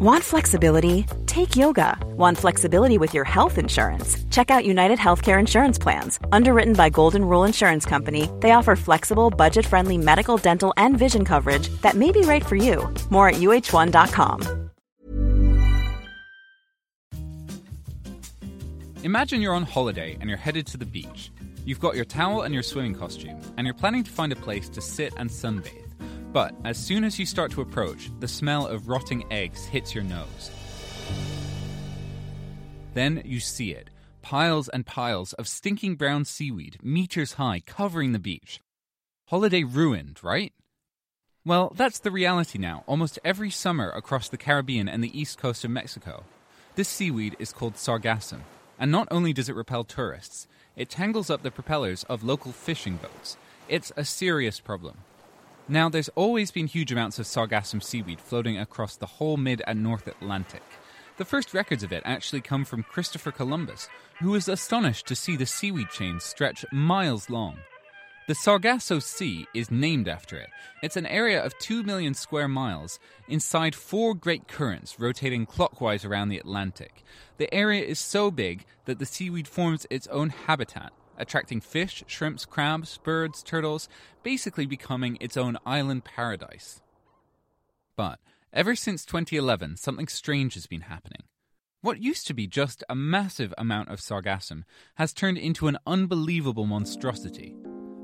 Want flexibility? Take yoga. Want flexibility with your health insurance? Check out United Healthcare Insurance Plans. Underwritten by Golden Rule Insurance Company, they offer flexible, budget friendly medical, dental, and vision coverage that may be right for you. More at uh1.com. Imagine you're on holiday and you're headed to the beach. You've got your towel and your swimming costume, and you're planning to find a place to sit and sunbathe. But as soon as you start to approach, the smell of rotting eggs hits your nose. Then you see it piles and piles of stinking brown seaweed, meters high, covering the beach. Holiday ruined, right? Well, that's the reality now, almost every summer across the Caribbean and the east coast of Mexico. This seaweed is called sargassum, and not only does it repel tourists, it tangles up the propellers of local fishing boats. It's a serious problem. Now, there's always been huge amounts of sargassum seaweed floating across the whole mid and North Atlantic. The first records of it actually come from Christopher Columbus, who was astonished to see the seaweed chains stretch miles long. The Sargasso Sea is named after it. It's an area of 2 million square miles inside four great currents rotating clockwise around the Atlantic. The area is so big that the seaweed forms its own habitat, attracting fish, shrimps, crabs, birds, turtles, basically becoming its own island paradise. But ever since 2011, something strange has been happening. What used to be just a massive amount of sargassum has turned into an unbelievable monstrosity.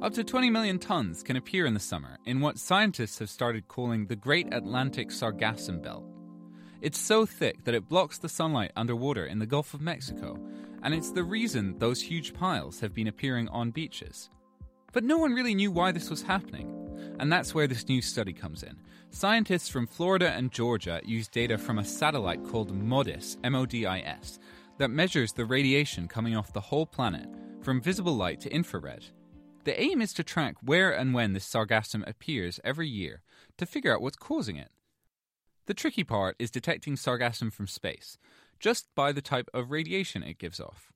Up to 20 million tons can appear in the summer in what scientists have started calling the Great Atlantic Sargassum Belt. It's so thick that it blocks the sunlight underwater in the Gulf of Mexico, and it's the reason those huge piles have been appearing on beaches. But no one really knew why this was happening, and that's where this new study comes in. Scientists from Florida and Georgia used data from a satellite called MODIS, M O D I S, that measures the radiation coming off the whole planet, from visible light to infrared. The aim is to track where and when this sargassum appears every year to figure out what's causing it. The tricky part is detecting sargassum from space, just by the type of radiation it gives off.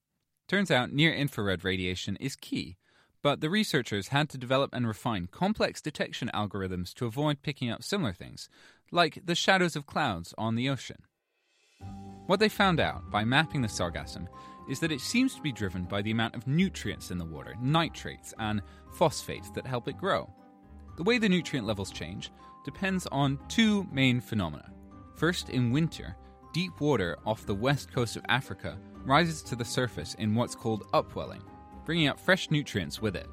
Turns out near infrared radiation is key, but the researchers had to develop and refine complex detection algorithms to avoid picking up similar things, like the shadows of clouds on the ocean. What they found out by mapping the sargassum is that it seems to be driven by the amount of nutrients in the water, nitrates and phosphates that help it grow. The way the nutrient levels change depends on two main phenomena. First, in winter, deep water off the west coast of Africa rises to the surface in what's called upwelling, bringing up fresh nutrients with it.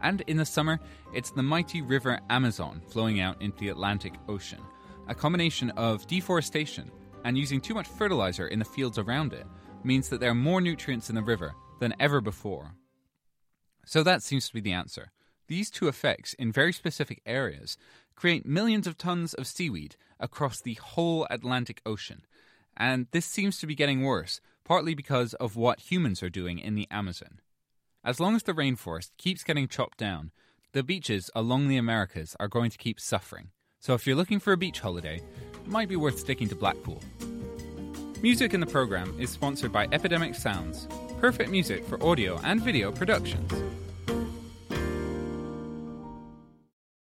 And in the summer, it's the mighty river Amazon flowing out into the Atlantic Ocean. A combination of deforestation and using too much fertilizer in the fields around it means that there are more nutrients in the river than ever before. So that seems to be the answer. These two effects in very specific areas create millions of tons of seaweed across the whole Atlantic Ocean. And this seems to be getting worse, partly because of what humans are doing in the Amazon. As long as the rainforest keeps getting chopped down, the beaches along the Americas are going to keep suffering. So if you're looking for a beach holiday, it might be worth sticking to Blackpool. Music in the program is sponsored by Epidemic Sounds, perfect music for audio and video productions.